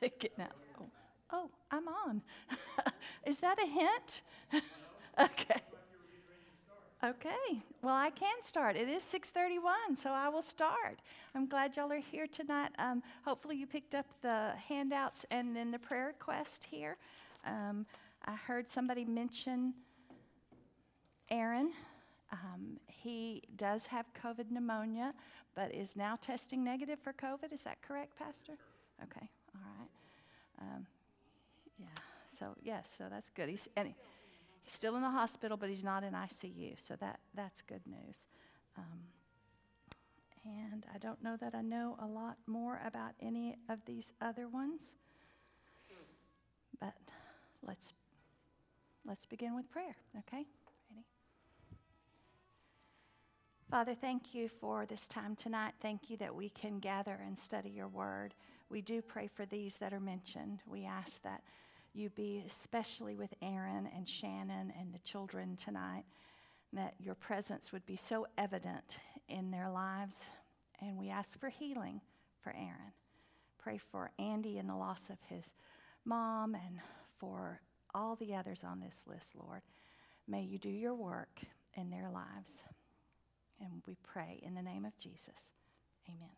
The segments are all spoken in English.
Getting out. Oh, oh, I'm on. Is that a hint? okay. Okay. Well, I can start. It is 6:31, so I will start. I'm glad y'all are here tonight. Um, hopefully, you picked up the handouts and then the prayer request here. Um, I heard somebody mention Aaron. Um, he does have COVID pneumonia, but is now testing negative for COVID. Is that correct, Pastor? Okay. All right. Um, yeah. So yes. So that's good. He's and he- he's still in the hospital, but he's not in ICU. So that that's good news. Um, and I don't know that I know a lot more about any of these other ones. But let's let's begin with prayer. Okay. Father, thank you for this time tonight. Thank you that we can gather and study your word. We do pray for these that are mentioned. We ask that you be especially with Aaron and Shannon and the children tonight, that your presence would be so evident in their lives. And we ask for healing for Aaron. Pray for Andy and the loss of his mom and for all the others on this list, Lord. May you do your work in their lives. And we pray in the name of Jesus. Amen.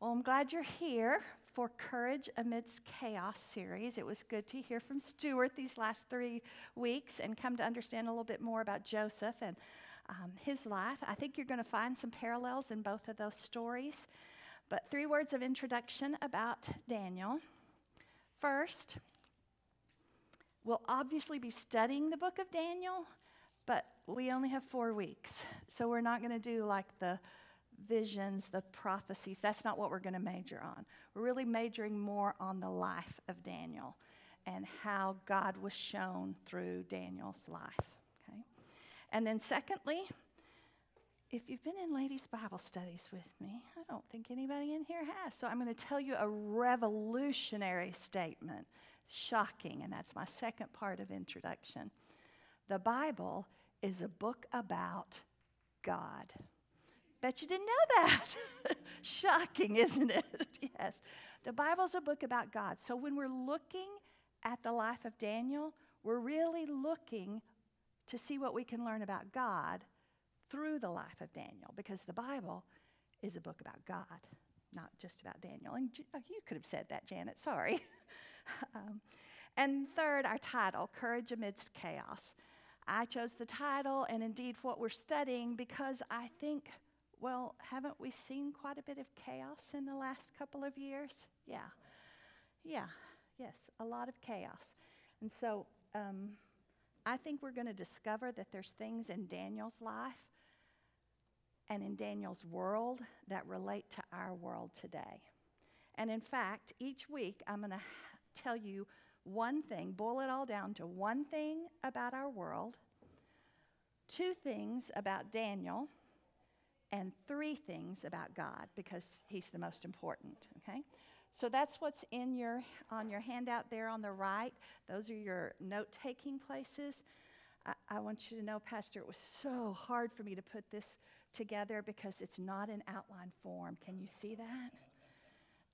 Well, I'm glad you're here for Courage Amidst Chaos series. It was good to hear from Stuart these last three weeks and come to understand a little bit more about Joseph and um, his life. I think you're going to find some parallels in both of those stories. But three words of introduction about Daniel. First, we'll obviously be studying the book of Daniel, but we only have four weeks. So we're not going to do like the visions, the prophecies. That's not what we're going to major on. We're really majoring more on the life of Daniel and how God was shown through Daniel's life. Okay? And then, secondly, if you've been in ladies' Bible studies with me, I don't think anybody in here has. So I'm going to tell you a revolutionary statement. Shocking, and that's my second part of introduction. The Bible is a book about God. Bet you didn't know that. Shocking, isn't it? yes. The Bible's a book about God. So when we're looking at the life of Daniel, we're really looking to see what we can learn about God through the life of Daniel because the Bible is a book about God, not just about Daniel. And oh, you could have said that, Janet, sorry. um, and third, our title, Courage Amidst Chaos. I chose the title and indeed what we're studying because I think, well, haven't we seen quite a bit of chaos in the last couple of years? Yeah. Yeah, yes, a lot of chaos. And so um, I think we're going to discover that there's things in Daniel's life and in Daniel's world that relate to our world today. And in fact, each week I'm going to tell you one thing, boil it all down to one thing about our world, two things about Daniel, and three things about God because he's the most important, okay? So that's what's in your on your handout there on the right. Those are your note-taking places. I, I want you to know, Pastor, it was so hard for me to put this together because it's not in outline form. Can you see that?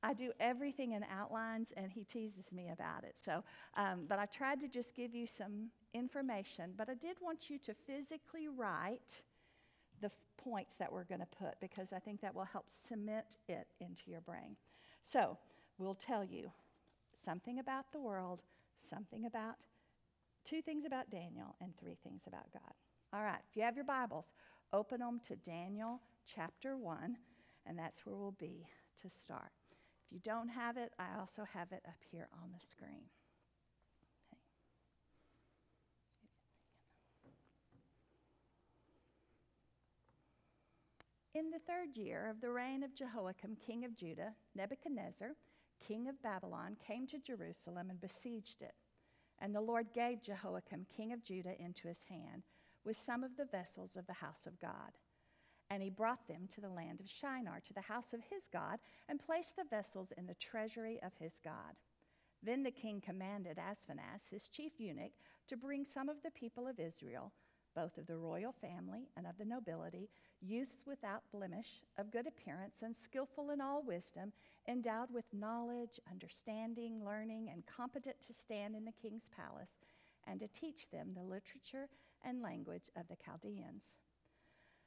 I do everything in outlines, and he teases me about it. So, um, but I tried to just give you some information. But I did want you to physically write the f- points that we're going to put because I think that will help cement it into your brain. So, we'll tell you something about the world, something about two things about Daniel, and three things about God. All right, if you have your Bibles, open them to Daniel chapter 1, and that's where we'll be to start. If you don't have it, I also have it up here on the screen. Okay. In the third year of the reign of Jehoiakim, king of Judah, Nebuchadnezzar, king of Babylon, came to Jerusalem and besieged it. And the Lord gave Jehoiakim, king of Judah, into his hand with some of the vessels of the house of God. And he brought them to the land of Shinar, to the house of his God, and placed the vessels in the treasury of his God. Then the king commanded Ashpenaz, his chief eunuch, to bring some of the people of Israel, both of the royal family and of the nobility, youths without blemish, of good appearance, and skillful in all wisdom, endowed with knowledge, understanding, learning, and competent to stand in the king's palace, and to teach them the literature and language of the Chaldeans.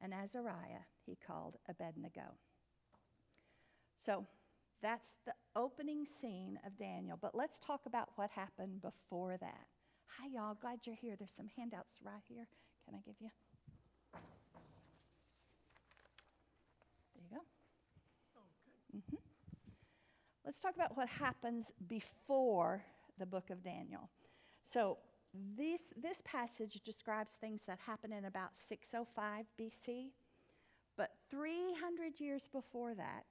and Azariah he called Abednego. So that's the opening scene of Daniel. But let's talk about what happened before that. Hi, y'all. Glad you're here. There's some handouts right here. Can I give you? There you go. Mm-hmm. Let's talk about what happens before the book of Daniel. So, this, this passage describes things that happen in about 605 BC, but 300 years before that,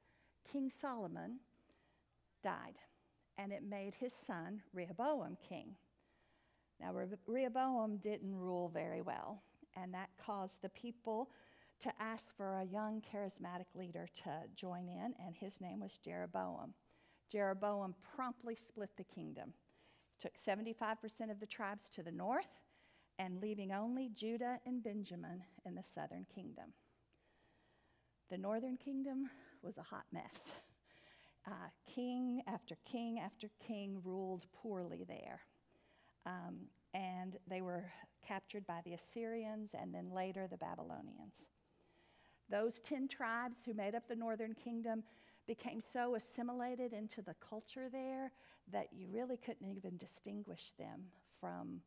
King Solomon died, and it made his son Rehoboam king. Now, Rehoboam didn't rule very well, and that caused the people to ask for a young charismatic leader to join in, and his name was Jeroboam. Jeroboam promptly split the kingdom, took 75% of the tribes to the north, and leaving only Judah and Benjamin in the southern kingdom. The northern kingdom was a hot mess. Uh, king after king after king ruled poorly there. Um, and they were captured by the Assyrians and then later the Babylonians. Those 10 tribes who made up the northern kingdom became so assimilated into the culture there that you really couldn't even distinguish them from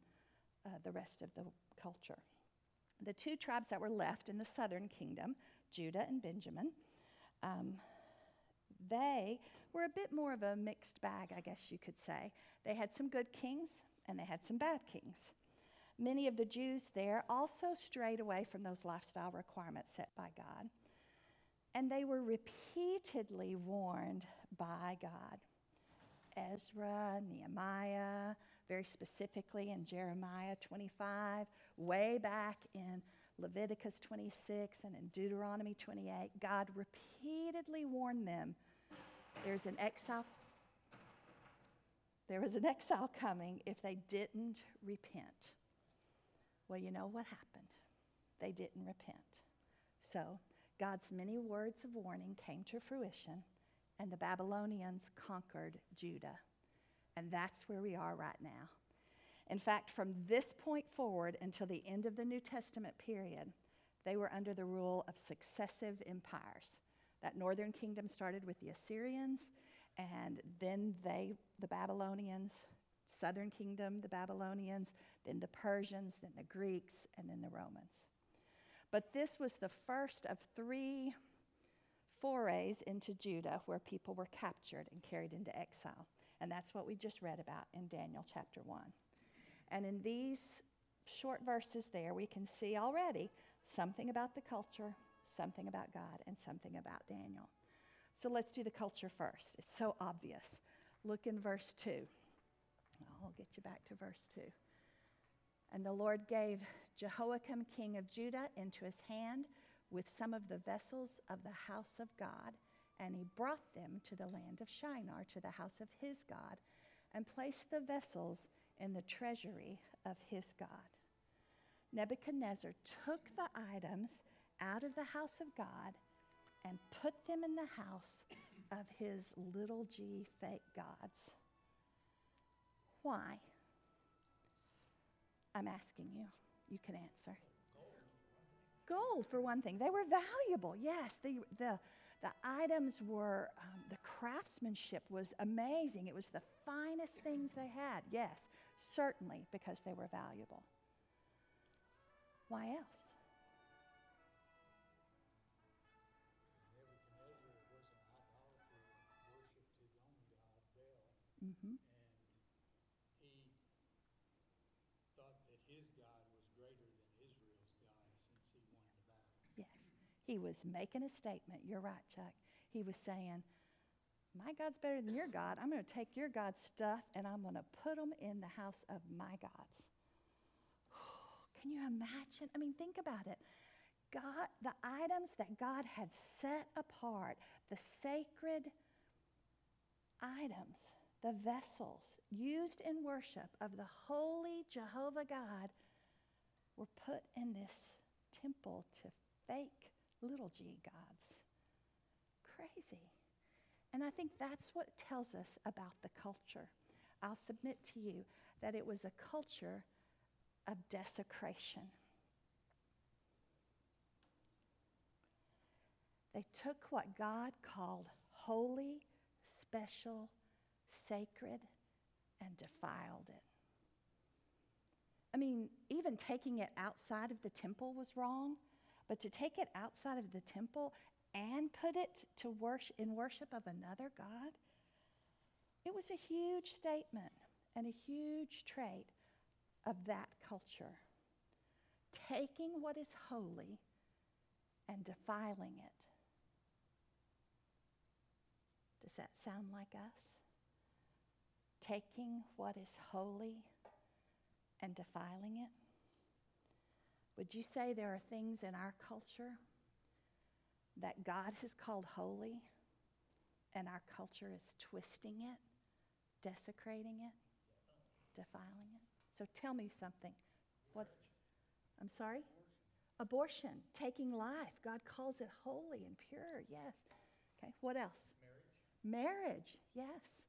uh, the rest of the culture. The two tribes that were left in the southern kingdom, Judah and Benjamin, um, they were a bit more of a mixed bag, I guess you could say. They had some good kings and they had some bad kings. Many of the Jews there also strayed away from those lifestyle requirements set by God. And they were repeatedly warned by God. Ezra, Nehemiah, very specifically in Jeremiah 25, way back in Leviticus 26 and in Deuteronomy 28, God repeatedly warned them there's an exile there was an exile coming if they didn't repent. Well, you know what happened? They didn't repent. So, God's many words of warning came to fruition, and the Babylonians conquered Judah. And that's where we are right now. In fact, from this point forward until the end of the New Testament period, they were under the rule of successive empires. That northern kingdom started with the Assyrians, and then they, the Babylonians, southern kingdom, the Babylonians, then the Persians, then the Greeks, and then the Romans. But this was the first of three forays into Judah where people were captured and carried into exile. And that's what we just read about in Daniel chapter 1. And in these short verses there, we can see already something about the culture, something about God, and something about Daniel. So let's do the culture first. It's so obvious. Look in verse 2. I'll get you back to verse 2. And the Lord gave Jehoiakim, king of Judah, into his hand with some of the vessels of the house of God, and he brought them to the land of Shinar, to the house of his God, and placed the vessels in the treasury of his God. Nebuchadnezzar took the items out of the house of God and put them in the house of his little g fake gods. Why? I'm asking you. You can answer. Gold, for one thing. They were valuable, yes. The, the, the items were, um, the craftsmanship was amazing. It was the finest things they had, yes, certainly because they were valuable. Why else? Mm-hmm. And he He was making a statement. You're right, Chuck. He was saying, My God's better than your God. I'm going to take your God's stuff and I'm going to put them in the house of my gods. Can you imagine? I mean, think about it. God, the items that God had set apart, the sacred items, the vessels used in worship of the holy Jehovah God, were put in this temple to fake little g gods. Crazy. And I think that's what tells us about the culture. I'll submit to you that it was a culture of desecration. They took what God called holy, special, sacred, and defiled it. I mean, even taking it outside of the temple was wrong, but to take it outside of the temple and put it to worship in worship of another God, it was a huge statement and a huge trait of that culture. Taking what is holy and defiling it. Does that sound like us? Taking what is holy and defiling it? Would you say there are things in our culture that God has called holy and our culture is twisting it, desecrating it, defiling it? So tell me something. What? I'm sorry? Abortion, taking life. God calls it holy and pure. Yes. Okay. What else? Marriage. Marriage. Yes.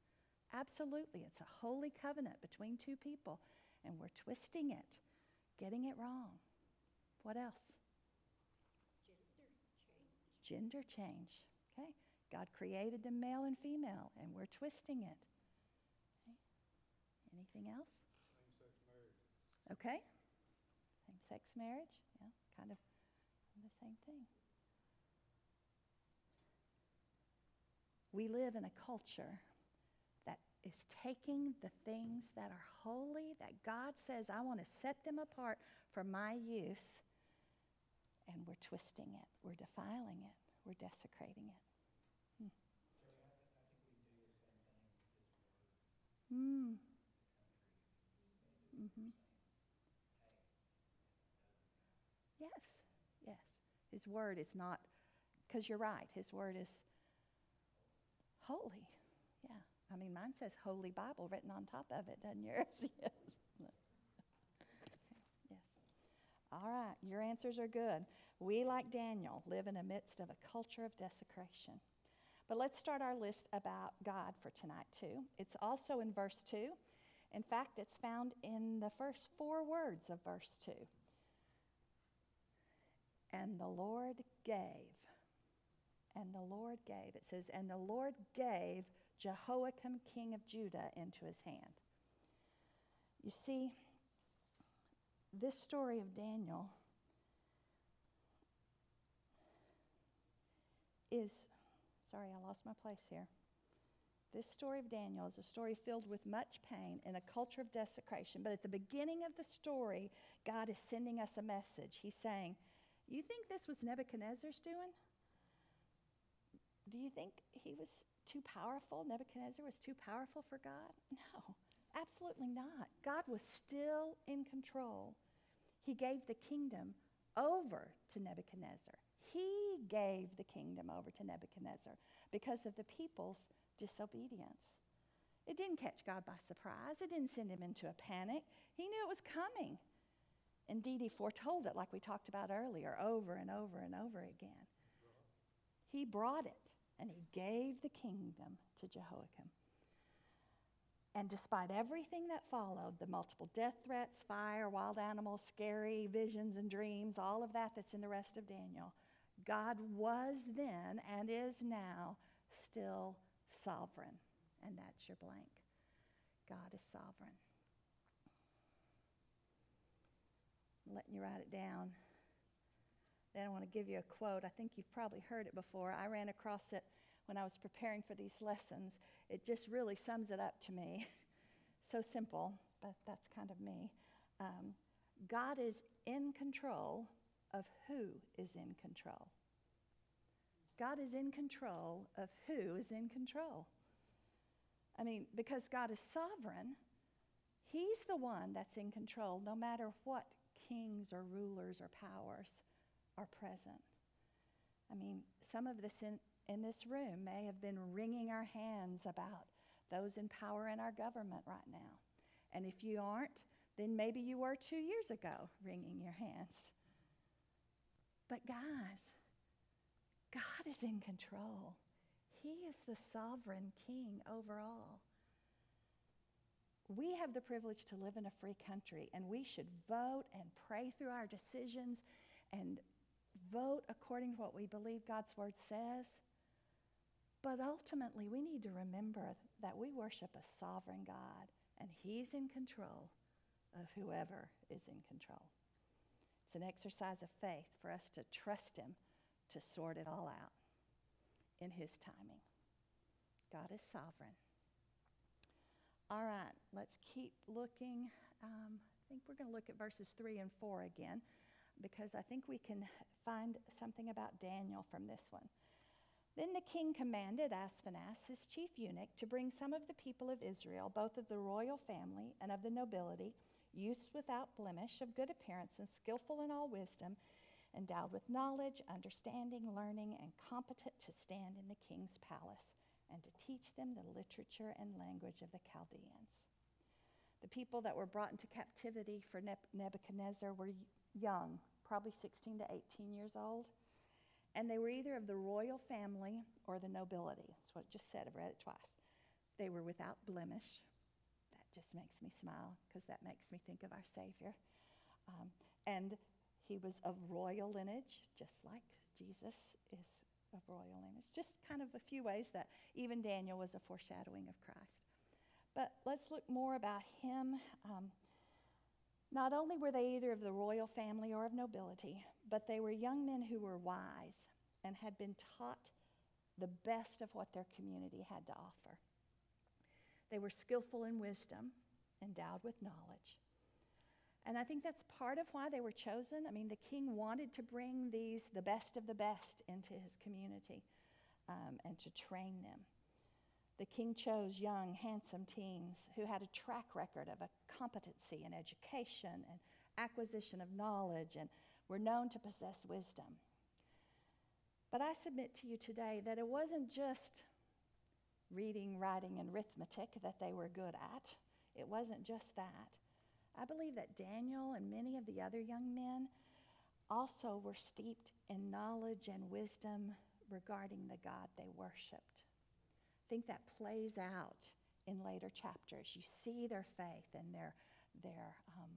Absolutely. It's a holy covenant between two people, and we're twisting it, getting it wrong. What else? Gender change. Gender change. Okay. God created them male and female, and we're twisting it. Okay. Anything else? Okay? Same sex marriage, yeah, kind of the same thing. We live in a culture that is taking the things that are holy, that God says, I want to set them apart for my use, and we're twisting it, we're defiling it, we're desecrating it. Hmm. Mm. Mm-hmm. Yes, yes. His word is not, because you're right, his word is holy. Yeah. I mean, mine says Holy Bible written on top of it, doesn't yours? yes. All right, your answers are good. We, like Daniel, live in the midst of a culture of desecration. But let's start our list about God for tonight, too. It's also in verse 2. In fact, it's found in the first four words of verse 2. And the Lord gave. And the Lord gave. It says, And the Lord gave Jehoiakim, king of Judah, into his hand. You see, this story of Daniel is, sorry, I lost my place here. This story of Daniel is a story filled with much pain in a culture of desecration. But at the beginning of the story, God is sending us a message. He's saying, you think this was Nebuchadnezzar's doing? Do you think he was too powerful? Nebuchadnezzar was too powerful for God? No, absolutely not. God was still in control. He gave the kingdom over to Nebuchadnezzar. He gave the kingdom over to Nebuchadnezzar because of the people's disobedience. It didn't catch God by surprise, it didn't send him into a panic. He knew it was coming. Indeed, he foretold it, like we talked about earlier, over and over and over again. He brought it, and he gave the kingdom to Jehoiakim. And despite everything that followed the multiple death threats, fire, wild animals, scary visions and dreams, all of that that's in the rest of Daniel God was then and is now still sovereign. And that's your blank. God is sovereign. I'm letting you write it down. Then I want to give you a quote. I think you've probably heard it before. I ran across it when I was preparing for these lessons. It just really sums it up to me. so simple, but that's kind of me. Um, God is in control of who is in control. God is in control of who is in control. I mean, because God is sovereign, He's the one that's in control, no matter what kings or rulers or powers are present. I mean, some of us in, in this room may have been wringing our hands about those in power in our government right now. And if you aren't, then maybe you were two years ago wringing your hands. But guys, God is in control. He is the sovereign king over all. We have the privilege to live in a free country, and we should vote and pray through our decisions and vote according to what we believe God's word says. But ultimately, we need to remember that we worship a sovereign God, and He's in control of whoever is in control. It's an exercise of faith for us to trust Him to sort it all out in His timing. God is sovereign. All right, let's keep looking. Um, I think we're going to look at verses 3 and 4 again because I think we can find something about Daniel from this one. Then the king commanded Ashpenaz, his chief eunuch, to bring some of the people of Israel, both of the royal family and of the nobility, youths without blemish, of good appearance, and skillful in all wisdom, endowed with knowledge, understanding, learning, and competent to stand in the king's palace, and to teach them the literature and language of the Chaldeans. The people that were brought into captivity for Nebuchadnezzar were young, probably 16 to 18 years old. And they were either of the royal family or the nobility. That's what it just said. I've read it twice. They were without blemish. That just makes me smile because that makes me think of our Savior. Um, and he was of royal lineage, just like Jesus is of royal lineage. Just kind of a few ways that even Daniel was a foreshadowing of Christ. But let's look more about him. Um, not only were they either of the royal family or of nobility, but they were young men who were wise and had been taught the best of what their community had to offer. They were skillful in wisdom, endowed with knowledge. And I think that's part of why they were chosen. I mean, the king wanted to bring these, the best of the best, into his community um, and to train them. The king chose young, handsome teens who had a track record of a competency in education and acquisition of knowledge and were known to possess wisdom. But I submit to you today that it wasn't just reading, writing, and arithmetic that they were good at. It wasn't just that. I believe that Daniel and many of the other young men also were steeped in knowledge and wisdom regarding the God they worshiped. Think that plays out in later chapters. You see their faith and their, their, um,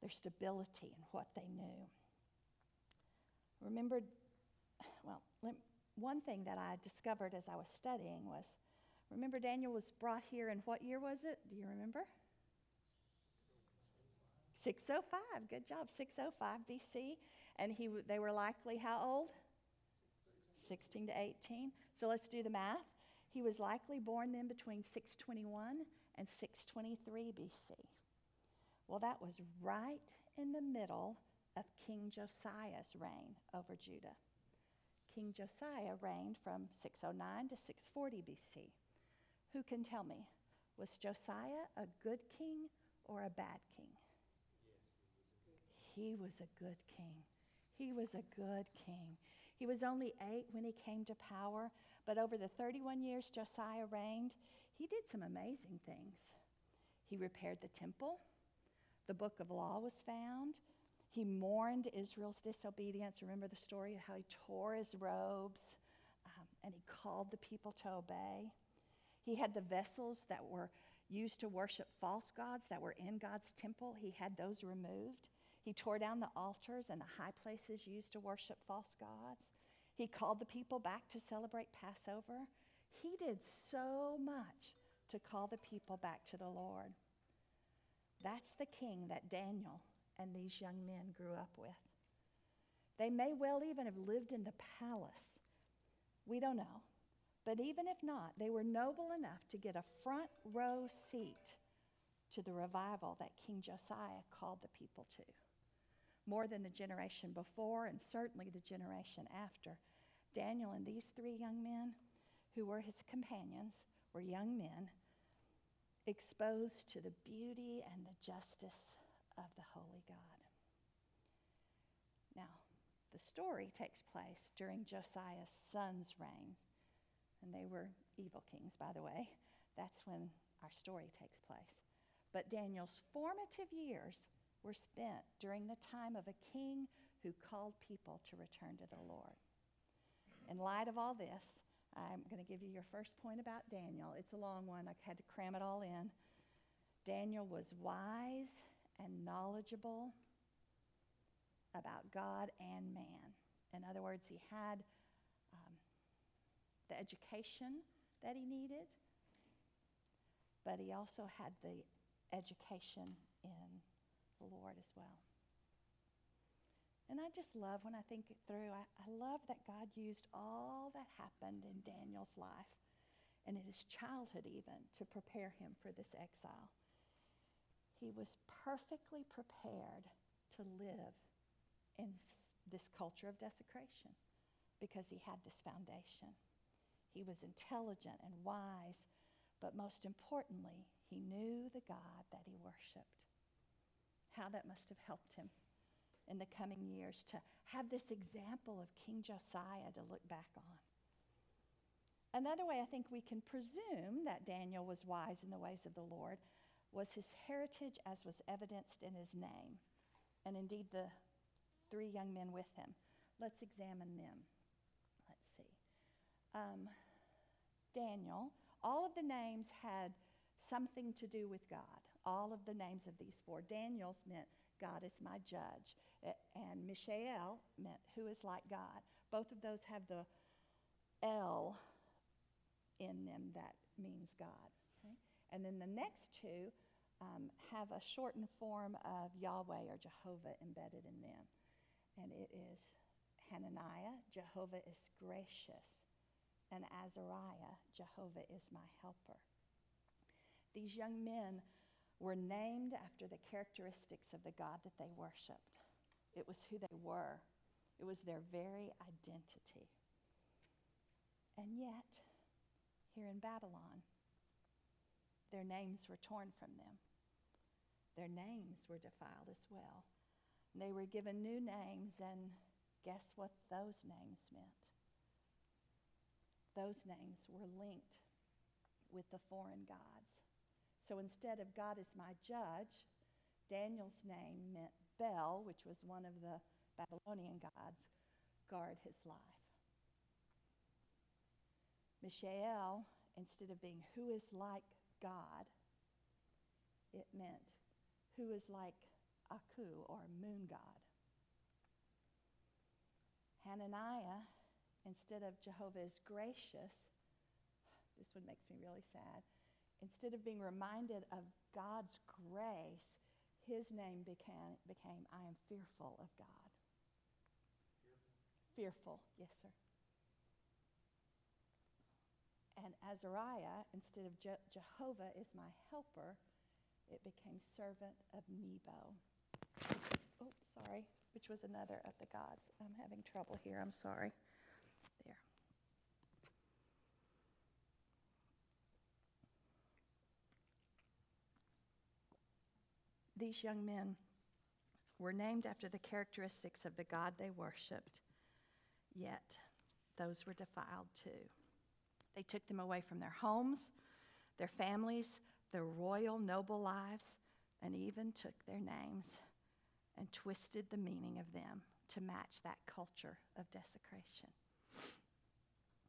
their stability and what they knew. Remember, well, one thing that I discovered as I was studying was remember, Daniel was brought here in what year was it? Do you remember? 605. Good job. 605 BC. And he, they were likely how old? 16 to 18. So let's do the math. He was likely born then between 621 and 623 BC. Well, that was right in the middle of King Josiah's reign over Judah. King Josiah reigned from 609 to 640 BC. Who can tell me? Was Josiah a good king or a bad king? Yes, he was a good king. He was a good king. He was only eight when he came to power, but over the 31 years Josiah reigned, he did some amazing things. He repaired the temple, the book of law was found. He mourned Israel's disobedience. Remember the story of how he tore his robes um, and he called the people to obey. He had the vessels that were used to worship false gods that were in God's temple, he had those removed. He tore down the altars and the high places used to worship false gods. He called the people back to celebrate Passover. He did so much to call the people back to the Lord. That's the king that Daniel and these young men grew up with. They may well even have lived in the palace. We don't know. But even if not, they were noble enough to get a front row seat to the revival that King Josiah called the people to more than the generation before and certainly the generation after Daniel and these three young men, who were his companions, were young men exposed to the beauty and the justice of the holy God. Now, the story takes place during Josiah's son's reign, and they were evil kings, by the way. That's when our story takes place. But Daniel's formative years were spent during the time of a king who called people to return to the Lord. In light of all this, I'm going to give you your first point about Daniel. It's a long one, I had to cram it all in. Daniel was wise and knowledgeable about God and man. In other words, he had um, the education that he needed, but he also had the education in the Lord as well. And I just love when I think it through, I, I love that God used all that happened in Daniel's life and in his childhood even to prepare him for this exile. He was perfectly prepared to live in this culture of desecration because he had this foundation. He was intelligent and wise, but most importantly, he knew the God that he worshiped. How that must have helped him in the coming years to have this example of King Josiah to look back on. Another way I think we can presume that Daniel was wise in the ways of the Lord was his heritage as was evidenced in his name, and indeed the three young men with him. Let's examine them. Let's see. Um, Daniel, all of the names had something to do with God. All of the names of these four. Daniel's meant God is my judge. And Mishael meant who is like God. Both of those have the L in them that means God. Okay? And then the next two um, have a shortened form of Yahweh or Jehovah embedded in them. And it is Hananiah, Jehovah is gracious. And Azariah, Jehovah is my helper. These young men were named after the characteristics of the God that they worshiped. It was who they were, it was their very identity. And yet, here in Babylon, their names were torn from them. Their names were defiled as well. And they were given new names, and guess what those names meant? Those names were linked with the foreign gods. So instead of God is my judge, Daniel's name meant Bel, which was one of the Babylonian gods, guard his life. Mishael, instead of being who is like God, it meant who is like Aku or moon god. Hananiah, instead of Jehovah is gracious, this one makes me really sad instead of being reminded of God's grace, his name became, became I am fearful of God. Fearful, fearful. yes, sir. And Azariah, instead of Je- Jehovah is my helper, it became servant of Nebo. Oh, sorry, which was another of the gods. I'm having trouble here, I'm sorry. These young men were named after the characteristics of the God they worshiped, yet those were defiled too. They took them away from their homes, their families, their royal, noble lives, and even took their names and twisted the meaning of them to match that culture of desecration.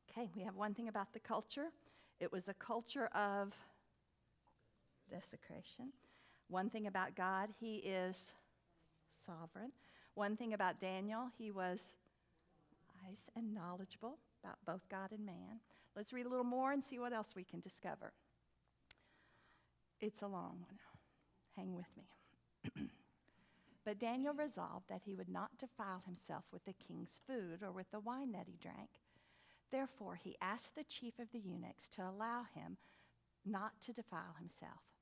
Okay, we have one thing about the culture it was a culture of desecration. One thing about God, he is sovereign. One thing about Daniel, he was wise and knowledgeable about both God and man. Let's read a little more and see what else we can discover. It's a long one. Hang with me. but Daniel resolved that he would not defile himself with the king's food or with the wine that he drank. Therefore, he asked the chief of the eunuchs to allow him not to defile himself.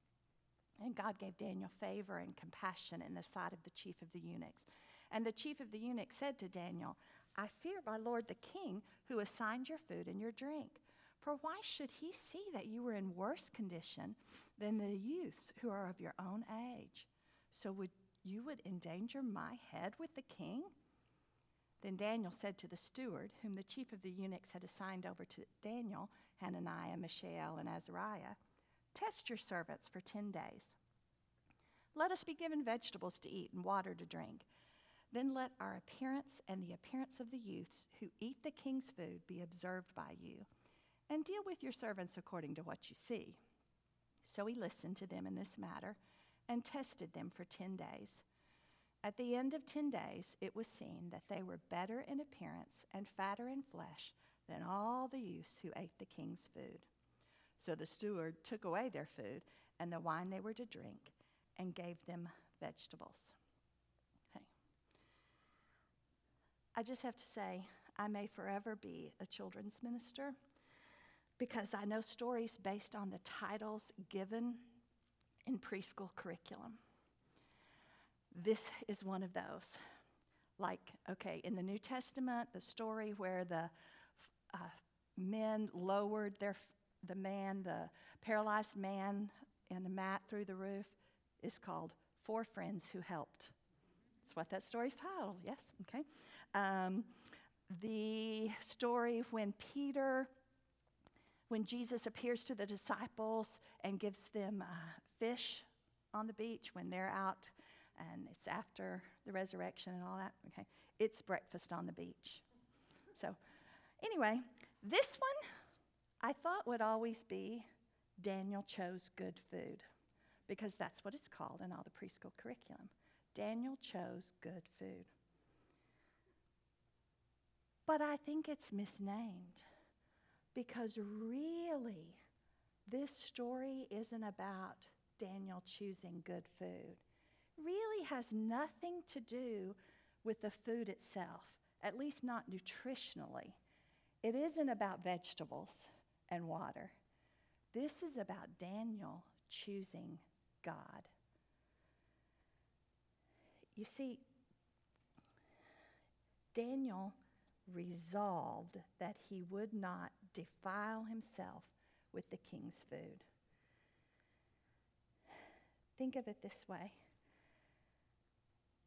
And God gave Daniel favor and compassion in the sight of the chief of the eunuchs. And the chief of the eunuchs said to Daniel, I fear my lord the king, who assigned your food and your drink. For why should he see that you were in worse condition than the youths who are of your own age? So would you would endanger my head with the king? Then Daniel said to the steward, whom the chief of the eunuchs had assigned over to Daniel, Hananiah, Mishael, and Azariah, Test your servants for ten days. Let us be given vegetables to eat and water to drink. Then let our appearance and the appearance of the youths who eat the king's food be observed by you, and deal with your servants according to what you see. So he listened to them in this matter and tested them for ten days. At the end of ten days, it was seen that they were better in appearance and fatter in flesh than all the youths who ate the king's food. So the steward took away their food and the wine they were to drink and gave them vegetables. Okay. I just have to say, I may forever be a children's minister because I know stories based on the titles given in preschool curriculum. This is one of those. Like, okay, in the New Testament, the story where the uh, men lowered their, the man, the paralyzed man, in the mat through the roof is called Four Friends Who Helped. That's what that story's titled, yes, okay. Um, the story when Peter, when Jesus appears to the disciples and gives them uh, fish on the beach when they're out and it's after the resurrection and all that, okay. It's breakfast on the beach. So, anyway, this one I thought would always be Daniel chose good food because that's what it's called in all the preschool curriculum. Daniel chose good food. But I think it's misnamed because really, this story isn't about Daniel choosing good food. Really has nothing to do with the food itself, at least not nutritionally. It isn't about vegetables and water. This is about Daniel choosing God. You see, Daniel resolved that he would not defile himself with the king's food. Think of it this way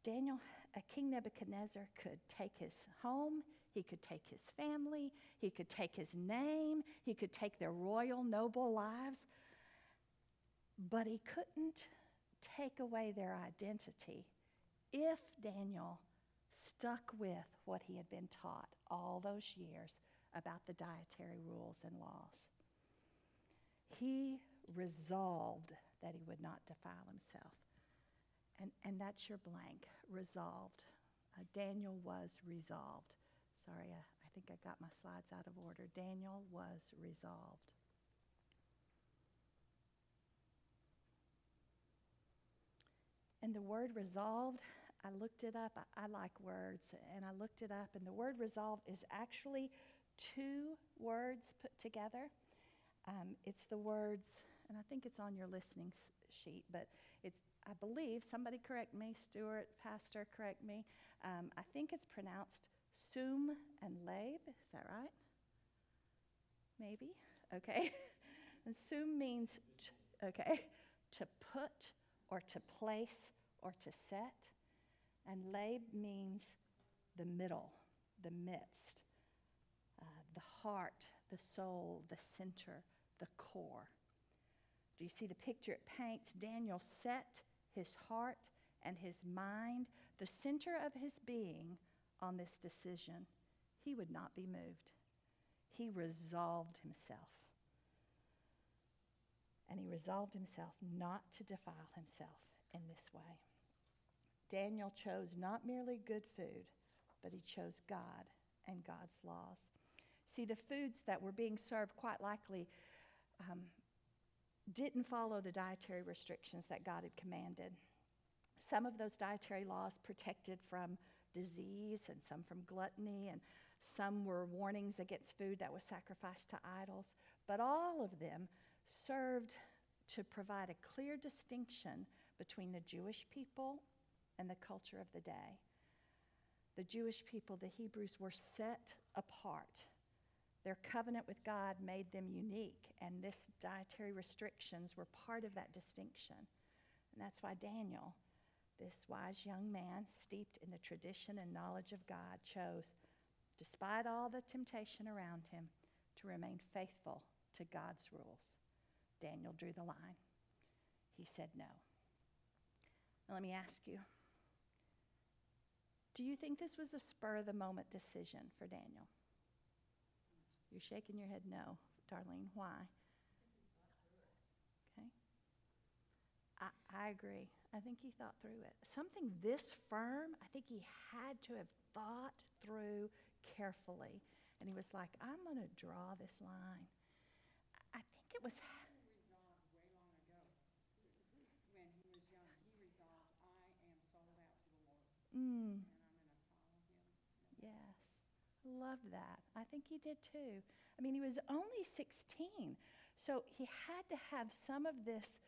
Daniel, a King Nebuchadnezzar could take his home, he could take his family, he could take his name, he could take their royal, noble lives, but he couldn't take away their identity if Daniel stuck with what he had been taught all those years about the dietary rules and laws. He resolved that he would not defile himself. And, and that's your blank, resolved. Uh, Daniel was resolved. Sorry, I, I think I got my slides out of order. Daniel was resolved. And the word resolved, I looked it up. I, I, like words, and I looked it up. And the word resolved is actually two words put together. Um, it's the words, and I think it's on your listening sheet, but it's, I believe, somebody correct me, Stuart, Pastor, correct me. Um, I think it's pronounced sum and lab. Is that right? Maybe? Okay. and sum means, okay, to put or to place or to set. And lab means the middle, the midst, uh, the heart, the soul, the center, the core. Do you see the picture it paints? Daniel set his heart and his mind, the center of his being, on this decision. He would not be moved. He resolved himself. And he resolved himself not to defile himself in this way. Daniel chose not merely good food, but he chose God and God's laws. See, the foods that were being served quite likely um, didn't follow the dietary restrictions that God had commanded. Some of those dietary laws protected from disease, and some from gluttony, and some were warnings against food that was sacrificed to idols. But all of them served to provide a clear distinction between the Jewish people and the culture of the day. The Jewish people, the Hebrews, were set apart. Their covenant with God made them unique, and this dietary restrictions were part of that distinction. And that's why Daniel, this wise young man, steeped in the tradition and knowledge of God, chose, despite all the temptation around him, to remain faithful to God's rules. Daniel drew the line. He said no. Now, let me ask you do you think this was a spur of the moment decision for Daniel? You're shaking your head no, Darlene. Why? Okay. I, I agree. I think he thought through it. Something this firm, I think he had to have thought through carefully. And he was like, I'm going to draw this line. I think it was. He resolved way long ago. When he was young, he resolved, I am sold out to the Lord, Mm, and I'm going to follow him. yes. Love that. I think he did too. I mean, he was only 16. So he had to have some of this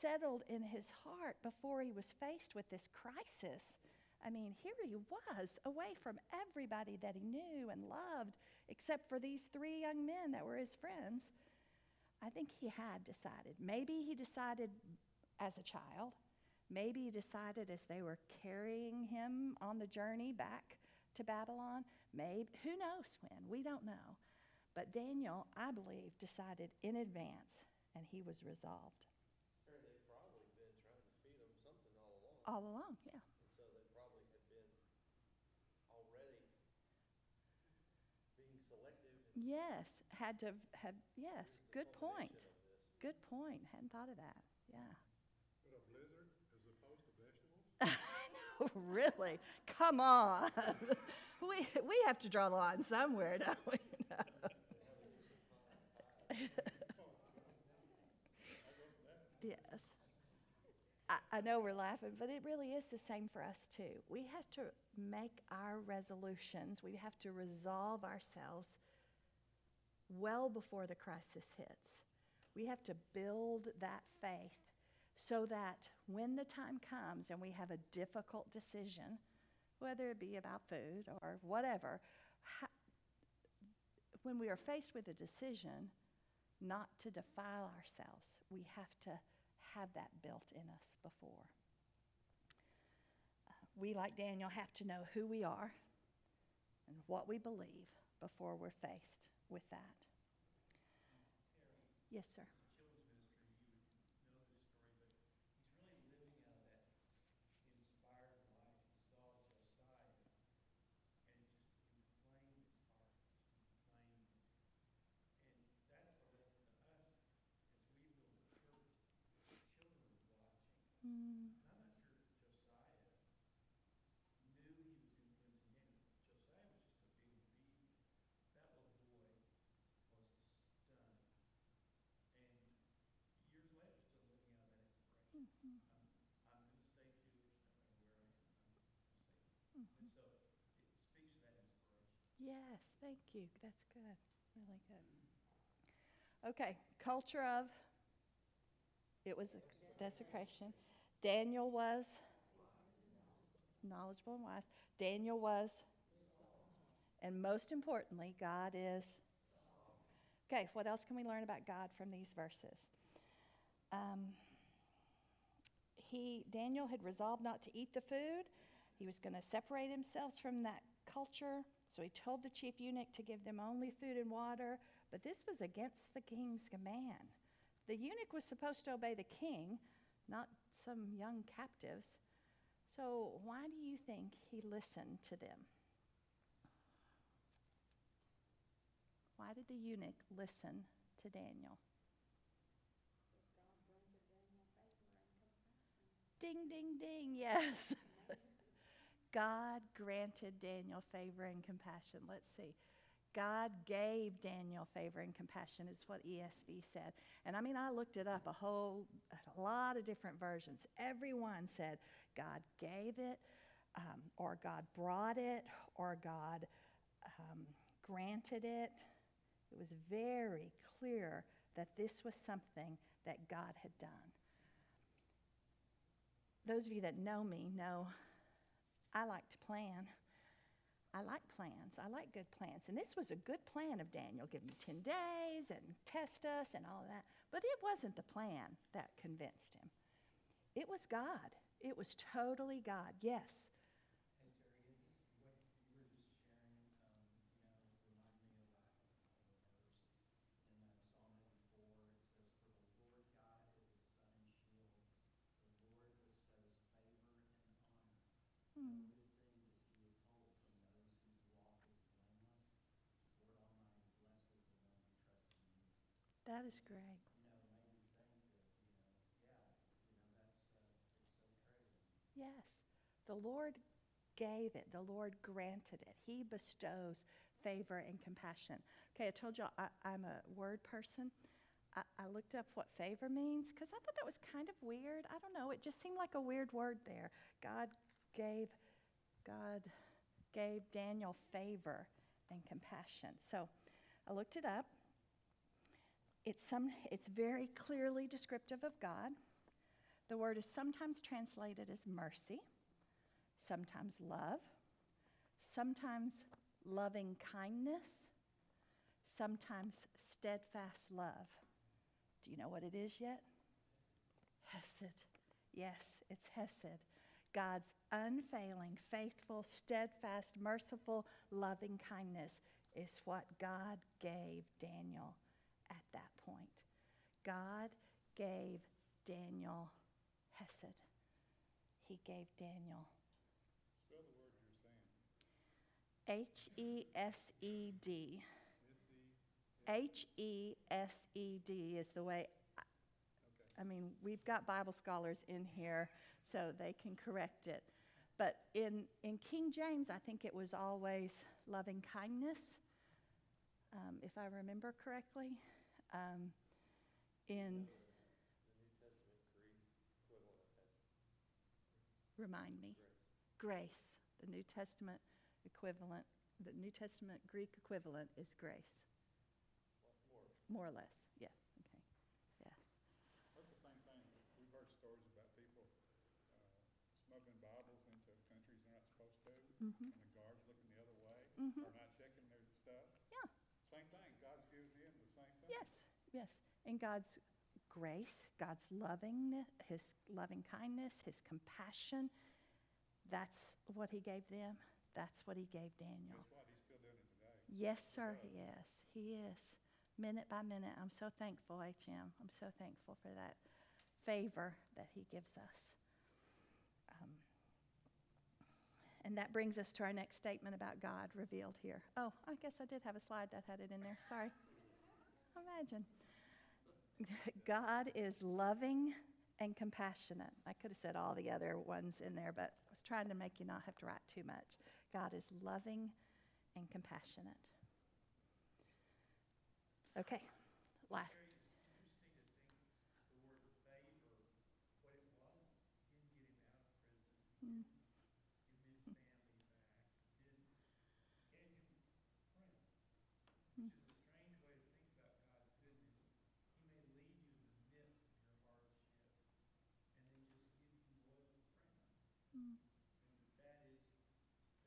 settled in his heart before he was faced with this crisis. I mean, here he was, away from everybody that he knew and loved, except for these three young men that were his friends. I think he had decided. Maybe he decided as a child. Maybe he decided as they were carrying him on the journey back to Babylon. Maybe, who knows when? We don't know. But Daniel, I believe, decided in advance, and he was resolved. Or they'd probably been trying to feed them something all along. Yeah. So they probably had been already being selective in Yes, had to have, yes, good point. cultivation of this. Good point. Hadn't thought of that. Yeah. But a blizzard as opposed to vegetables? no, really? Come on. we, we have to draw the line somewhere, don't we? yes. I, know we're laughing, but it really is the same for us too. We have to make our resolutions, we have to resolve ourselves well before the crisis hits. We have to build that faith so that when the time comes and we have a difficult decision, whether it be about food or whatever, ha- when we are faced with a decision not to defile ourselves, we have to have that built in us before. Uh, we, like Daniel, have to know who we are and what we believe before we're faced with that. Yes, sir. children's ministry, you would know this story, but he's really living out of that inspired life. He saw Josiah, and it just inflamed his heart, just inflamed. And that's a lesson to us as we build a church. Children are watching. Mm, And I'm not sure Josiah knew he was influencing him. Josiah was just a big reed. That little boy was stunning. And years later, still living out mhm. I'm, I'm going to stay Jewish no matter where I am. I'm. And so it speaks that inspiration. Yes, thank you. That's good. Really good. Okay, culture of it was a desecration. Daniel was knowledgeable and wise. Daniel was, and most importantly, God is. Okay, what else can we learn about God from these verses? Um, he Daniel had resolved not to eat the food. He was going to separate himself from that culture. So he told the chief eunuch to give them only food and water. But this was against the king's command. The eunuch was supposed to obey the king, not some young captives. So why do you think he listened to them? Why did the eunuch listen to Daniel? Ding, ding, ding, yes. God granted Daniel favor and compassion. Let's see. God gave Daniel favor and compassion, is what ESV said. And I mean, I looked it up a whole, a lot of different versions. Everyone said God gave it, um, or God brought it, or God um, granted it. It was very clear that this was something that God had done. Those of you that know me know I like to plan. I like plans. I like good plans. And this was a good plan of Daniel, give you 10 days and test us and all of that. But it wasn't the plan that convinced him. It was God. It was totally God. Yes. Hey Terry, it just, what you were just sharing, um, you know, reminded me of a, of a verse in that Psalm eighty-four. It says, "For the Lord God is a sun and shield. The Lord bestows favor and honor. Hmm. No good thing does he withhold from those whose walk is blameless. Lord Almighty blesses the one who trusts in you." That is great. You know, made me think that, you know, yeah, you know, that's, uh, it's so crazy. Yes. The Lord gave it, the Lord granted it. He bestows favor and compassion. Okay, I told you I, I'm a word person. I, I looked up what favor means because I thought that was kind of weird. I don't know. It just seemed like a weird word there. God gave, God gave Daniel favor and compassion. So I looked it up. It's, some, it's very clearly descriptive of God. The word is sometimes translated as mercy, sometimes love, sometimes loving kindness, sometimes steadfast love. Do you know what it is yet? Hesed. Yes, it's Hesed. God's unfailing, faithful, steadfast, merciful, loving kindness is what God gave Daniel. God gave Daniel Hesed. He gave Daniel Spell the word you're saying. H E S E D. H E S E D is the way, okay. I mean, we've got Bible scholars in here so they can correct it. But in, in King James, I think it was always loving kindness, um, if I remember correctly. Um, in, The New Testament Greek equivalent of Hesed, remind me, grace. grace. The New Testament equivalent, the New Testament Greek equivalent is grace, Well, More, more or less. Yeah, okay. Yes. That's the same thing. We've heard stories about people uh, smuggling Bibles into countries they're not supposed to, Mhm. and the guards looking the other way, Mhm. or not checking their stuff. Yeah. Same thing. God's giving them the same thing. Yes, yes. And God's grace, God's loving, His loving kindness, His compassion, that's what He gave them. That's what He gave Daniel. Guess what? Still doing it today. Yes, sir, He is. He is. Minute by minute. I'm so thankful, HM. I'm so thankful for that favor that He gives us. Um, and that brings us to our next statement about God revealed here. Oh, I guess I did have a slide that had it in there. Sorry. Imagine. God is loving and compassionate. I could have said all the other ones in there, but I was trying to make you not have to write too much. God is loving and compassionate. Okay, last. Terry, it's interesting to think the word favor, what it was, didn't get him out of prison, Mm. give his family back, didn't, gave him friends. Hmm. Which is a strange way to think about God's goodness. He may lead you in the midst of your hardship, and then just give you loyal friends. Mm. And that is,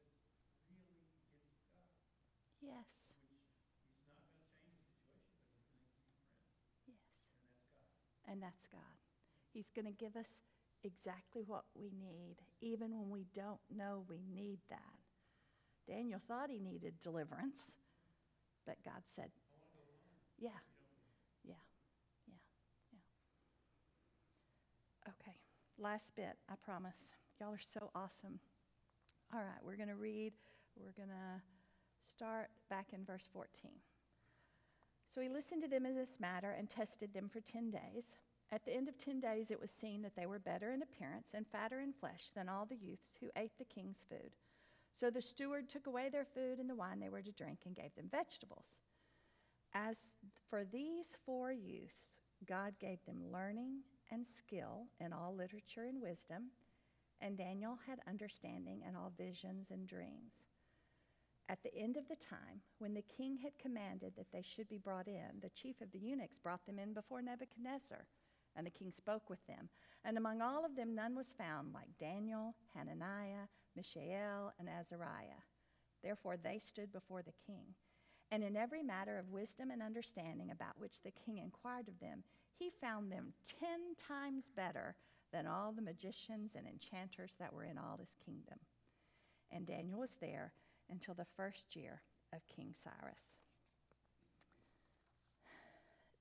that's really a gift of God, Yes, which he's not gonna change the situation, but he's gonna give you friends, yes. and that's God. And that's God. He's going to give us exactly what we need, even when we don't know we need that. Daniel thought he needed deliverance, but God said, Yeah, yeah, yeah, yeah. Okay, last bit, I promise. Y'all are so awesome. All right, we're going to read, we're going to start back in verse 14. So he listened to them in this matter and tested them for 10 days. At the end of 10 days, it was seen that they were better in appearance and fatter in flesh than all the youths who ate the king's food. So the steward took away their food and the wine they were to drink and gave them vegetables. As for these four youths, God gave them learning and skill in all literature and wisdom, and Daniel had understanding in all visions and dreams. At the end of the time, when the king had commanded that they should be brought in, the chief of the eunuchs brought them in before Nebuchadnezzar. And the king spoke with them. And among all of them, none was found like Daniel, Hananiah, Mishael, and Azariah. Therefore, they stood before the king. And in every matter of wisdom and understanding about which the king inquired of them, he found them ten times better than all the magicians and enchanters that were in all his kingdom. And Daniel was there until the first year of King Cyrus.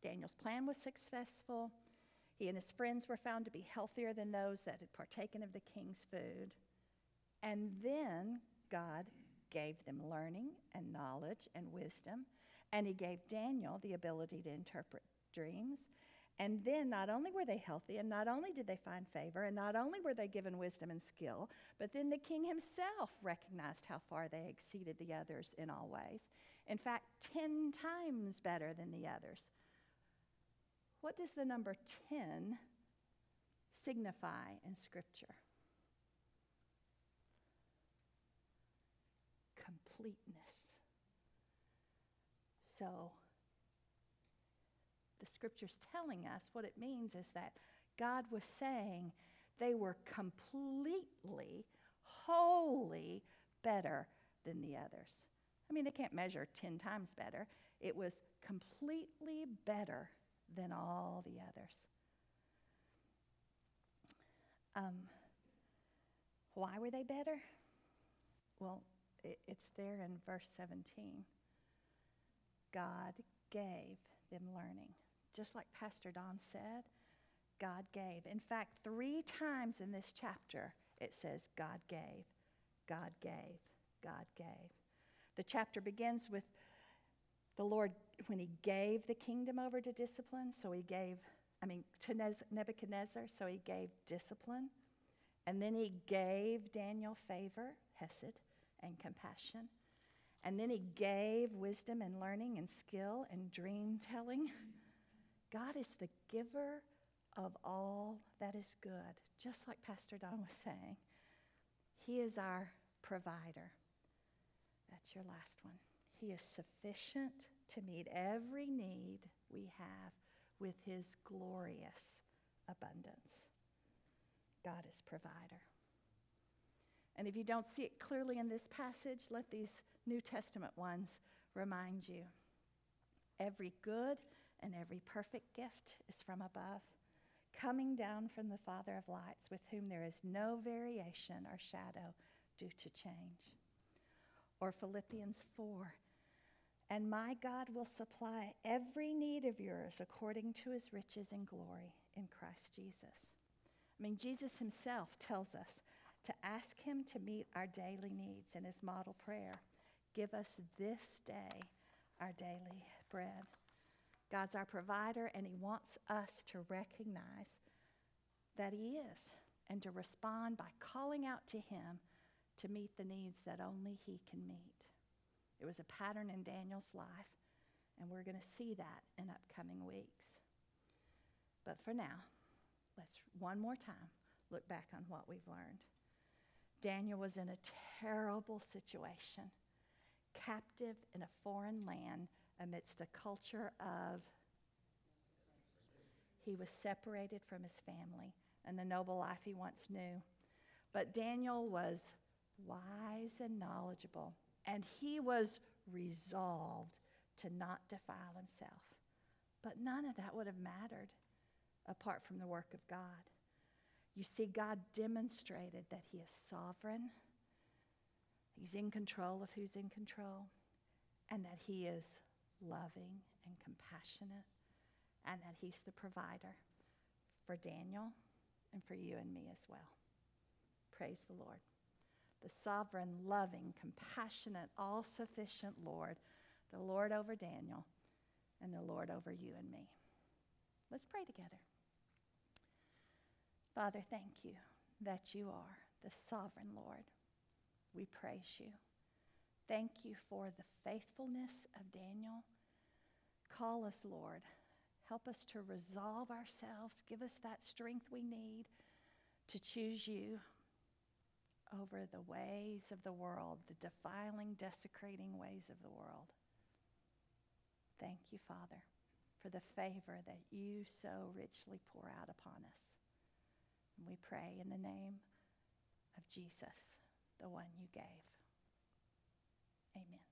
Daniel's plan was successful. He and his friends were found to be healthier than those that had partaken of the king's food. And then God gave them learning and knowledge and wisdom, and he gave Daniel the ability to interpret dreams. And then not only were they healthy, and not only did they find favor, and not only were they given wisdom and skill, but then the king himself recognized how far they exceeded the others in all ways. In fact, 10 times better than the others. What does the number 10 signify in Scripture? Completeness. So, Scripture's telling us what it means is that God was saying they were completely, wholly better than the others. I mean, they can't measure 10 times better. It was completely better than all the others. Um, why were they better? Well, it, it's there in verse 17. God gave them learning. Just like Pastor Don said, God gave. In fact, three times in this chapter it says, God gave, God gave, God gave. The chapter begins with the Lord when he gave the kingdom over to discipline, so he gave, I mean, to Nebuchadnezzar, so he gave discipline. And then he gave Daniel favor, Hesed, and compassion. And then he gave wisdom and learning and skill and dream telling. God is the giver of all that is good, just like Pastor Don was saying. He is our provider. That's your last one. He is sufficient to meet every need we have with his glorious abundance. God is provider. And if you don't see it clearly in this passage, let these New Testament ones remind you. Every good and every perfect gift is from above, coming down from the Father of lights, with whom there is no variation or shadow due to change. Or Philippians 4 and my God will supply every need of yours according to his riches and glory in Christ Jesus. I mean, Jesus himself tells us to ask him to meet our daily needs in his model prayer Give us this day our daily bread. God's our provider, and he wants us to recognize that he is and to respond by calling out to him to meet the needs that only he can meet. It was a pattern in Daniel's life, and we're going to see that in upcoming weeks. But for now, let's one more time look back on what we've learned. Daniel was in a terrible situation, captive in a foreign land amidst a culture of. He was separated from his family and the noble life he once knew. But Daniel was wise and knowledgeable and he was resolved to not defile himself. But none of that would have mattered apart from the work of God. You see, God demonstrated that he is sovereign, he's in control of who's in control, and that he is loving and compassionate, and that he's the provider for Daniel and for you and me as well. Praise the Lord the sovereign, loving, compassionate, all sufficient Lord, the Lord over Daniel, and the Lord over you and me. Let's pray together. Father, thank you that you are the sovereign Lord. We praise you. Thank you for the faithfulness of Daniel. Call us, Lord. Help us to resolve ourselves. Give us that strength we need to choose you over the ways of the world, the defiling, desecrating ways of the world. Thank you, Father, for the favor that you so richly pour out upon us. And we pray in the name of Jesus, the one you gave. Amen.